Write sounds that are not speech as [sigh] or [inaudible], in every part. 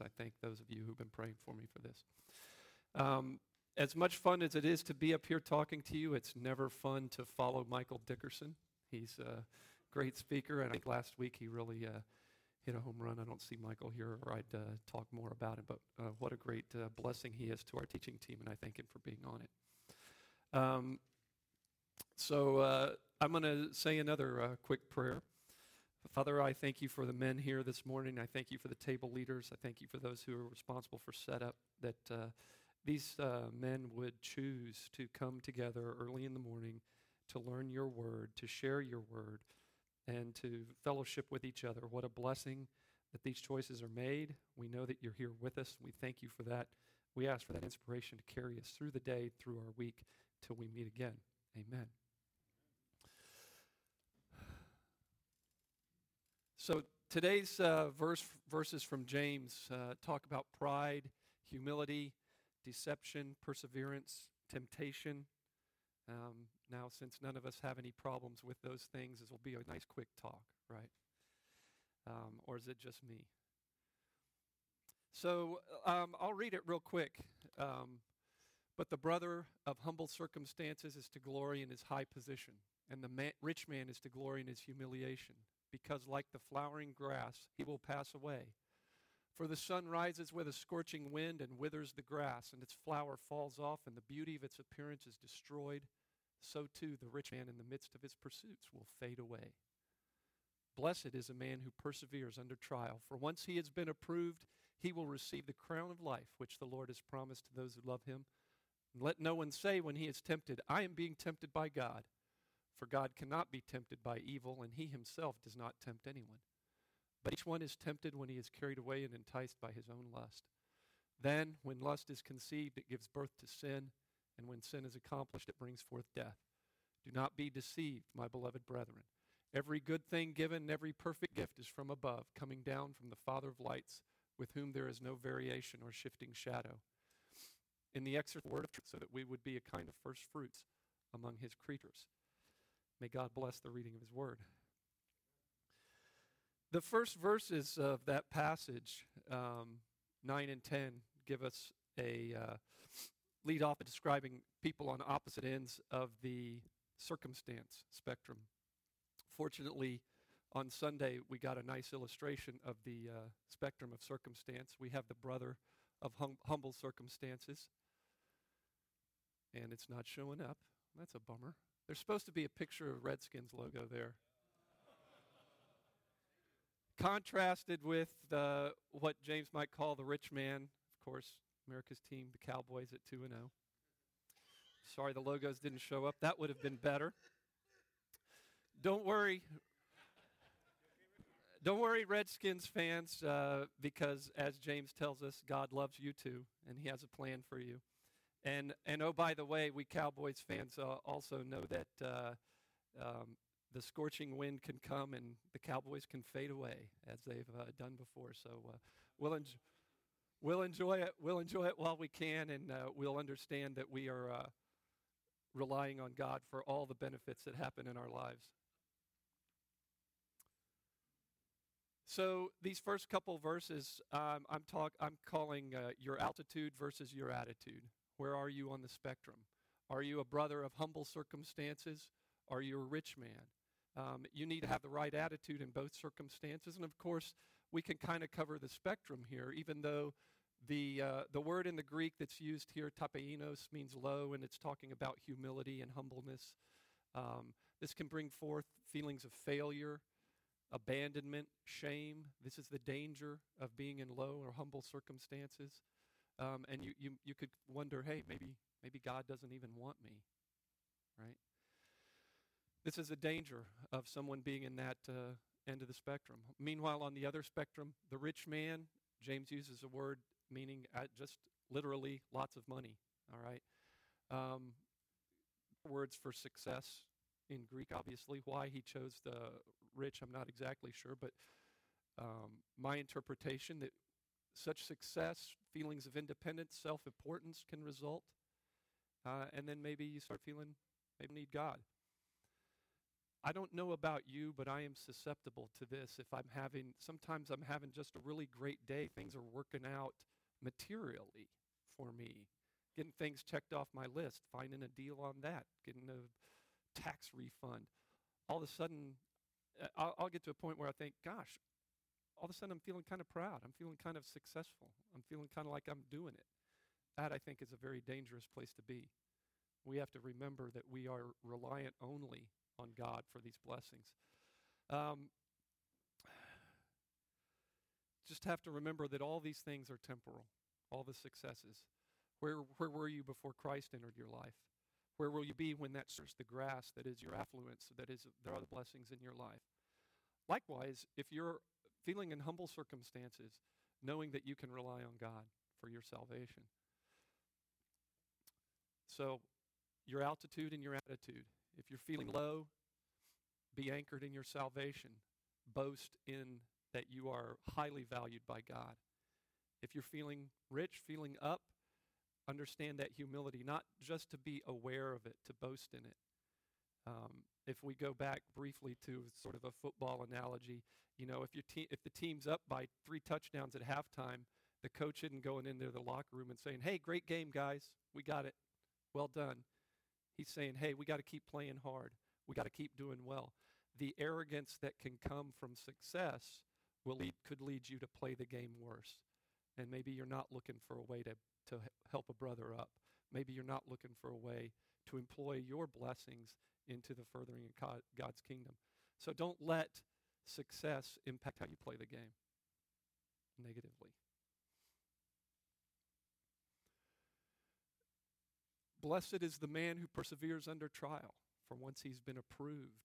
I thank those of you who've been praying for me for this. Um, as much fun as it is to be up here talking to you, it's never fun to follow Michael Dickerson. He's a great speaker, and I think last week he really uh, hit a home run. I don't see Michael here, or I'd uh, talk more about it, but uh, what a great uh, blessing he is to our teaching team, and I thank him for being on it. Um, so uh, I'm going to say another uh, quick prayer. Father, I thank you for the men here this morning. I thank you for the table leaders. I thank you for those who are responsible for setup, that uh, these uh, men would choose to come together early in the morning to learn your word, to share your word, and to fellowship with each other. What a blessing that these choices are made. We know that you're here with us. We thank you for that. We ask for that inspiration to carry us through the day, through our week, till we meet again. Amen. So today's uh, verse, verses from James uh, talk about pride, humility, deception, perseverance, temptation. Um, now, since none of us have any problems with those things, this will be a nice quick talk, right? Um, or is it just me? So um, I'll read it real quick. Um, but the brother of humble circumstances is to glory in his high position, and the man, rich man is to glory in his humiliation because like the flowering grass, he will pass away. For the sun rises with a scorching wind and withers the grass, and its flower falls off, and the beauty of its appearance is destroyed. So too the rich man in the midst of his pursuits will fade away. Blessed is a man who perseveres under trial, for once he has been approved, he will receive the crown of life which the Lord has promised to those who love him. And let no one say when he is tempted, I am being tempted by God. For God cannot be tempted by evil, and he himself does not tempt anyone. But each one is tempted when he is carried away and enticed by his own lust. Then, when lust is conceived, it gives birth to sin, and when sin is accomplished, it brings forth death. Do not be deceived, my beloved brethren. Every good thing given every perfect gift is from above, coming down from the Father of lights, with whom there is no variation or shifting shadow. In the excerpt word of truth, so that we would be a kind of first fruits among his creatures. May God bless the reading of His Word. The first verses of that passage, um, 9 and 10, give us a uh, lead off at describing people on opposite ends of the circumstance spectrum. Fortunately, on Sunday, we got a nice illustration of the uh, spectrum of circumstance. We have the brother of hum- humble circumstances, and it's not showing up. That's a bummer. There's supposed to be a picture of Redskins logo there. Contrasted with uh, what James might call the rich man, of course, America's team, the Cowboys at 2 0. Sorry the logos didn't show up. That would have been better. Don't worry. Don't worry, Redskins fans, uh, because as James tells us, God loves you too, and He has a plan for you. And and oh, by the way, we Cowboys fans uh, also know that uh, um, the scorching wind can come and the Cowboys can fade away as they've uh, done before. So uh, we'll enjoy. We'll enjoy it. We'll enjoy it while we can, and uh, we'll understand that we are uh, relying on God for all the benefits that happen in our lives. So these first couple verses, um, I'm talk. I'm calling your altitude versus your attitude. Where are you on the spectrum? Are you a brother of humble circumstances? Are you a rich man? Um, you need to have the right attitude in both circumstances. And of course, we can kind of cover the spectrum here, even though the, uh, the word in the Greek that's used here, tapeinos, means low, and it's talking about humility and humbleness. Um, this can bring forth feelings of failure, abandonment, shame. This is the danger of being in low or humble circumstances. Um, and you, you, you could wonder, hey, maybe, maybe God doesn't even want me, right? This is a danger of someone being in that uh, end of the spectrum. Meanwhile, on the other spectrum, the rich man, James uses a word meaning uh, just literally lots of money, all right? Um, words for success in Greek, obviously. Why he chose the rich, I'm not exactly sure, but um, my interpretation that such success, feelings of independence, self importance can result. Uh, and then maybe you start feeling, maybe need God. I don't know about you, but I am susceptible to this. If I'm having, sometimes I'm having just a really great day, things are working out materially for me, getting things checked off my list, finding a deal on that, getting a tax refund. All of a sudden, uh, I'll, I'll get to a point where I think, gosh, all of a sudden I'm feeling kind of proud. I'm feeling kind of successful. I'm feeling kind of like I'm doing it. That, I think, is a very dangerous place to be. We have to remember that we are reliant only on God for these blessings. Um, just have to remember that all these things are temporal, all the successes. Where, where were you before Christ entered your life? Where will you be when that the grass that is your affluence, that is there are the blessings in your life? Likewise, if you're feeling in humble circumstances, knowing that you can rely on God for your salvation. So, your altitude and your attitude. If you're feeling low, be anchored in your salvation. Boast in that you are highly valued by God. If you're feeling rich, feeling up, understand that humility, not just to be aware of it, to boast in it. Um, if we go back briefly to sort of a football analogy, you know, if your te- if the team's up by three touchdowns at halftime, the coach isn't going into the locker room and saying, "Hey, great game, guys. We got it. Well done." He's saying, "Hey, we got to keep playing hard. We got to keep doing well." The arrogance that can come from success will lead, could lead you to play the game worse. And maybe you're not looking for a way to, to help a brother up. Maybe you're not looking for a way to employ your blessings into the furthering of God's kingdom. So don't let success impact how you play the game negatively. Blessed is the man who perseveres under trial, for once he's been approved,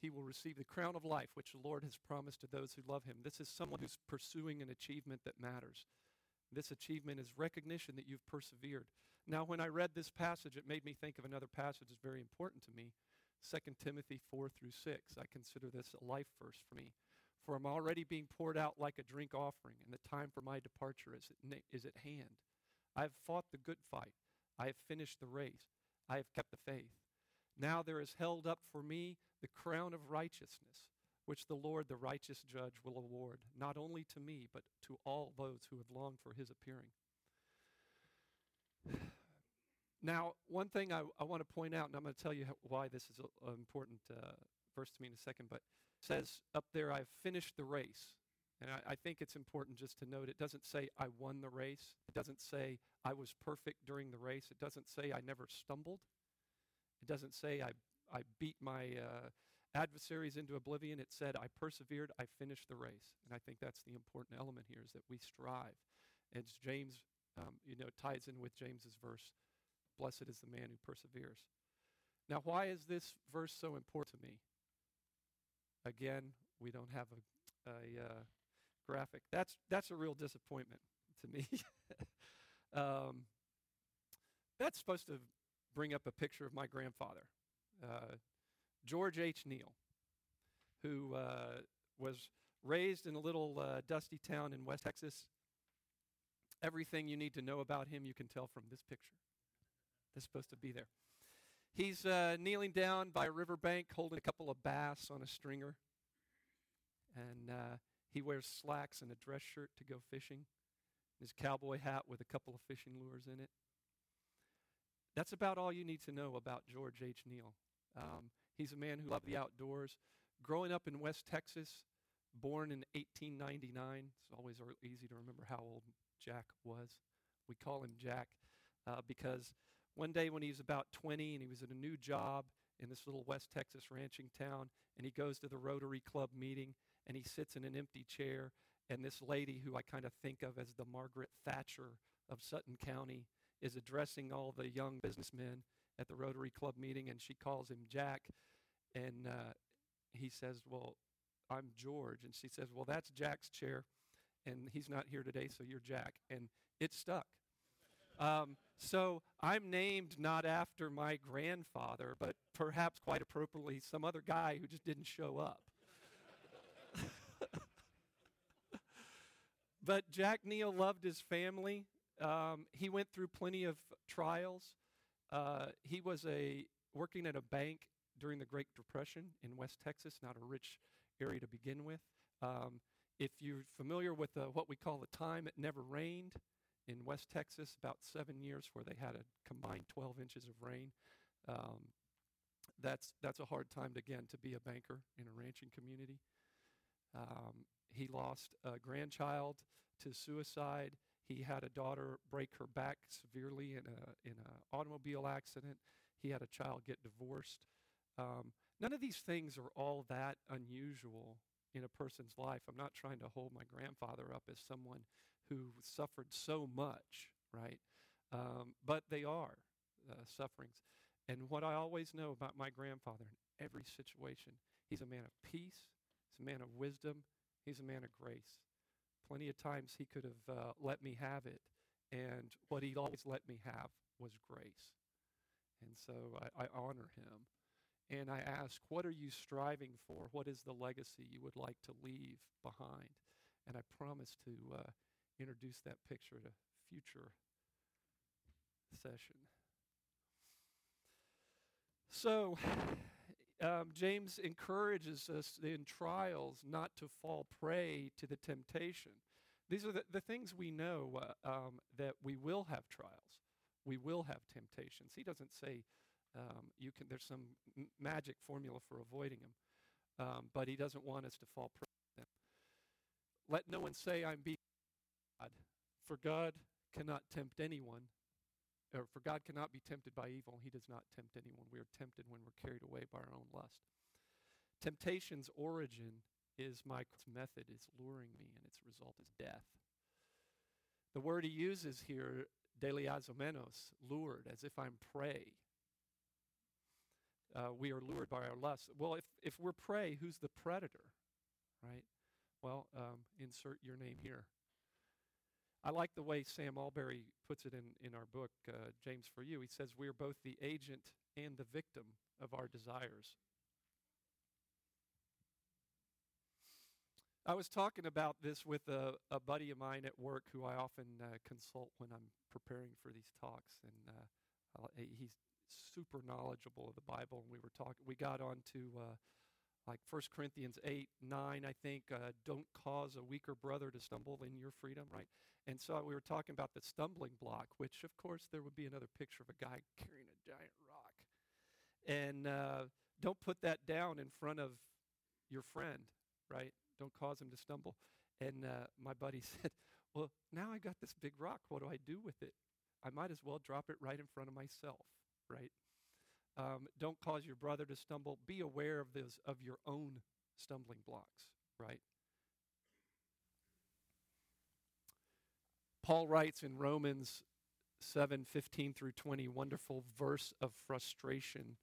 he will receive the crown of life which the Lord has promised to those who love him. This is someone who's pursuing an achievement that matters. This achievement is recognition that you've persevered. Now, when I read this passage, it made me think of another passage that's very important to me 2 Timothy 4 through 6. I consider this a life verse for me. For I'm already being poured out like a drink offering, and the time for my departure is at, is at hand. I have fought the good fight. I have finished the race. I have kept the faith. Now there is held up for me the crown of righteousness, which the Lord, the righteous judge, will award, not only to me, but to all those who have longed for his appearing. Now, one thing I, I want to point out, and I'm going to tell you how, why this is an important uh, verse to me in a second, but says up there, I've finished the race. And I, I, think it's important just to note it doesn't say I won the race. It doesn't say I was perfect during the race. It doesn't say I never stumbled. It doesn't say I, I beat my uh, adversaries into oblivion. It said I persevered, I finished the race. And I think that's the important element here is that we strive. And James, um, you know, ties in with James's verse, blessed is the man who perseveres. Now, why is this verse so important to me? Again, we don't have a, a uh, graphic. That's, that's a real disappointment to me. [laughs] um, that's supposed to bring up a picture of my grandfather, uh, George H. Neal, who uh, was raised in a little uh, dusty town in West Texas. Everything you need to know about him you can tell from this picture. That's supposed to be there. He's uh, kneeling down by a riverbank holding a couple of bass on a stringer. And uh, he wears slacks and a dress shirt to go fishing, his cowboy hat with a couple of fishing lures in it. That's about all you need to know about George H. Neal. Um, he's a man who loved the outdoors. Growing up in West Texas, born in 1899, it's always easy to remember how old Jack was. We call him Jack uh, because one day when he was about 20 and he was at a new job in this little West Texas ranching town, and he goes to the Rotary Club meeting and he sits in an empty chair, and this lady, who I kind of think of as the Margaret Thatcher of Sutton County, is addressing all the young businessmen at the Rotary Club meeting, and she calls him Jack. And uh, he says, Well, I'm George. And she says, Well, that's Jack's chair, and he's not here today, so you're Jack. And it stuck. Um, so I'm named not after my grandfather, but perhaps quite appropriately some other guy who just didn't show up. [laughs] but Jack Neal loved his family. Um, he went through plenty of trials. Uh, he was a working at a bank during the Great Depression in West Texas, not a rich area to begin with. Um, if you're familiar with uh, what we call the time it never rained in West Texas, about seven years where they had a combined 12 inches of rain, um, that's, that's a hard time, to, again, to be a banker in a ranching community. Um, he lost a grandchild to suicide. He had a daughter break her back severely in a in an automobile accident. He had a child get divorced. Um, none of these things are all that unusual in a person's life. I'm not trying to hold my grandfather up as someone who suffered so much, right? Um, but they are uh, sufferings. And what I always know about my grandfather in every situation, he's a man of peace, he's a man of wisdom, he's a man of grace. Plenty of times he could have uh, let me have it, and what he always let me have was grace. And so I, I honor him. And I ask, what are you striving for? What is the legacy you would like to leave behind? And I promise to uh, introduce that picture a future session. So, um, James encourages us in trials not to fall prey to the temptation. These are the, the things we know uh, um, that we will have trials, we will have temptations. He doesn't say um, you can. There's some m- magic formula for avoiding them, um, but he doesn't want us to fall prey to them. Let no one say I'm being for God cannot tempt anyone or for God cannot be tempted by evil, he does not tempt anyone. We are tempted when we're carried away by our own lust. Temptation's origin is my method is luring me, and its result is death. The word he uses here, deleazomenos, lured, as if I'm prey. Uh, we are lured by our lust. Well, if, if we're prey, who's the predator, right? Well, um, insert your name here. I like the way Sam Allberry puts it in, in our book, uh, James for You. He says, We are both the agent and the victim of our desires. I was talking about this with a, a buddy of mine at work who I often uh, consult when I'm preparing for these talks, and uh, he's super knowledgeable of the Bible. And we were talking, we got on to uh, like 1 Corinthians 8, 9, I think, uh, don't cause a weaker brother to stumble in your freedom, right? And so we were talking about the stumbling block, which, of course, there would be another picture of a guy [laughs] carrying a giant rock. And uh, don't put that down in front of your friend, right? Don't cause him to stumble. And uh, my buddy [laughs] said, Well, now I got this big rock. What do I do with it? I might as well drop it right in front of myself, right? Um, don't cause your brother to stumble. Be aware of this of your own stumbling blocks, right? Paul writes in Romans 7 15 through 20, wonderful verse of frustration.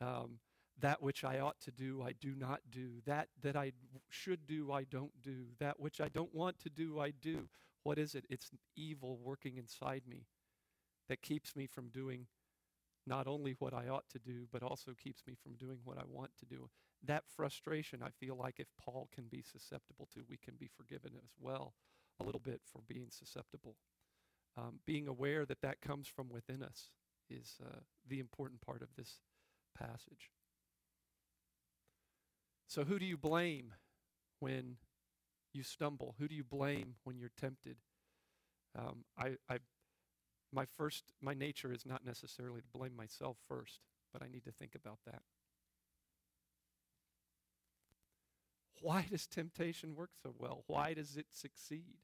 Um, that which I ought to do, I do not do. That that I should do, I don't do. That which I don't want to do, I do. What is it? It's evil working inside me that keeps me from doing not only what I ought to do, but also keeps me from doing what I want to do. That frustration, I feel like if Paul can be susceptible to, we can be forgiven as well a little bit for being susceptible. Um, being aware that that comes from within us is uh, the important part of this passage. So, who do you blame when you stumble? Who do you blame when you're tempted? Um, I, I my first my nature is not necessarily to blame myself first but i need to think about that. Why does temptation work so well? Why does it succeed?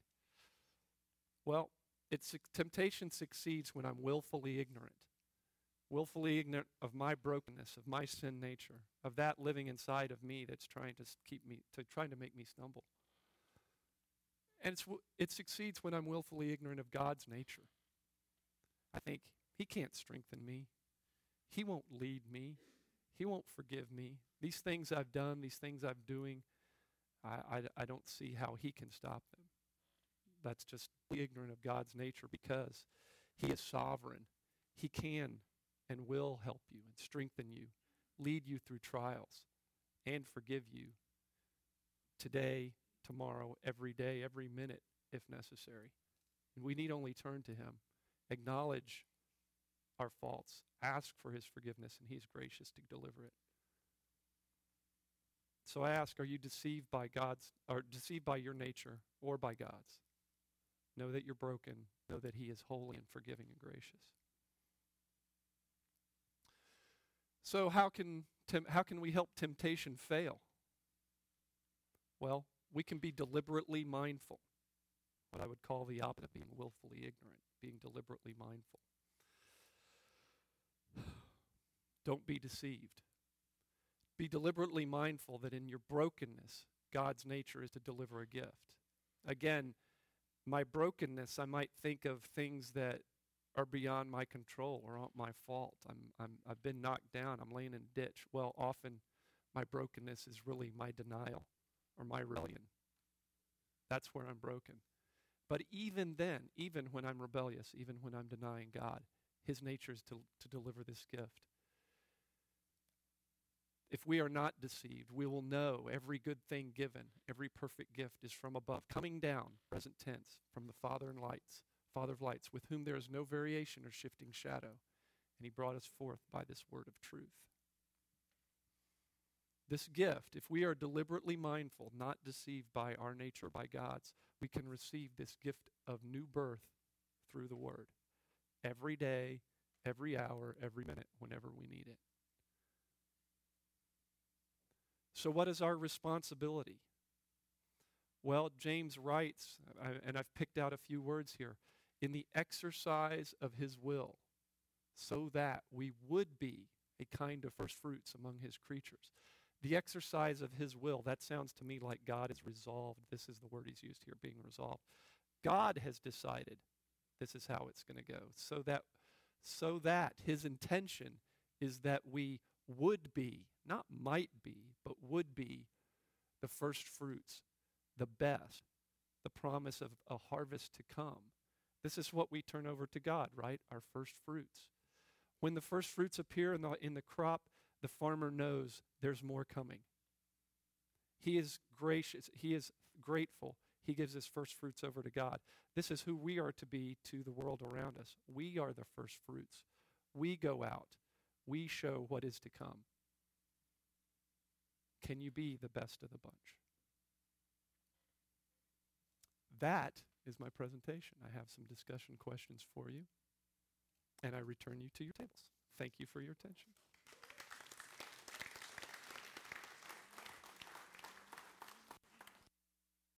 Well it's temptation succeeds when i'm willfully ignorant. Willfully ignorant of my brokenness of my sin nature of that living inside of me that's trying to keep me to trying to make me stumble. And it succeeds when i'm willfully ignorant of god's nature I think he can't strengthen me. He won't lead me. He won't forgive me. These things I've done, these things I'm doing, I, I, I don't see how he can stop them. That's just ignorant of God's nature because he is sovereign. He can and will help you and strengthen you, lead you through trials, and forgive you today, tomorrow, every day, every minute, if necessary. And we need only turn to him acknowledge our faults, ask for his forgiveness, and he's gracious to deliver it. So I ask, are you deceived by God's or deceived by your nature or by God's? Know that you're broken. Know that He is holy and forgiving and gracious. So how can tem- how can we help temptation fail? Well, we can be deliberately mindful. What I would call the opposite of being willfully ignorant, being deliberately mindful. [sighs] Don't be deceived. Be deliberately mindful that in your brokenness, God's nature is to deliver a gift. Again, my brokenness, I might think of things that are beyond my control or aren't my fault. I'm, I'm, I've been knocked down. I'm laying in a ditch. Well, often my brokenness is really my denial or my rebellion. That's where I'm broken. But even then, even when I'm rebellious, even when I'm denying God, His nature is to, to deliver this gift. If we are not deceived, we will know every good thing given, every perfect gift is from above, coming down, present tense, from the Father and lights, Father of lights, with whom there is no variation or shifting shadow. And he brought us forth by this word of truth. This gift, if we are deliberately mindful, not deceived by our nature, by God's, we can receive this gift of new birth through the word every day, every hour, every minute, whenever we need it. So, what is our responsibility? Well, James writes, and I've picked out a few words here in the exercise of his will, so that we would be a kind of first fruits among his creatures. The exercise of his will, that sounds to me like God is resolved. This is the word he's used here, being resolved. God has decided this is how it's going to go. So that so that his intention is that we would be, not might be, but would be the first fruits, the best, the promise of a harvest to come. This is what we turn over to God, right? Our first fruits. When the first fruits appear in the, in the crop, the farmer knows there's more coming. He is gracious, he is grateful. He gives his first fruits over to God. This is who we are to be to the world around us. We are the first fruits. We go out. We show what is to come. Can you be the best of the bunch? That is my presentation. I have some discussion questions for you, and I return you to your tables. Thank you for your attention.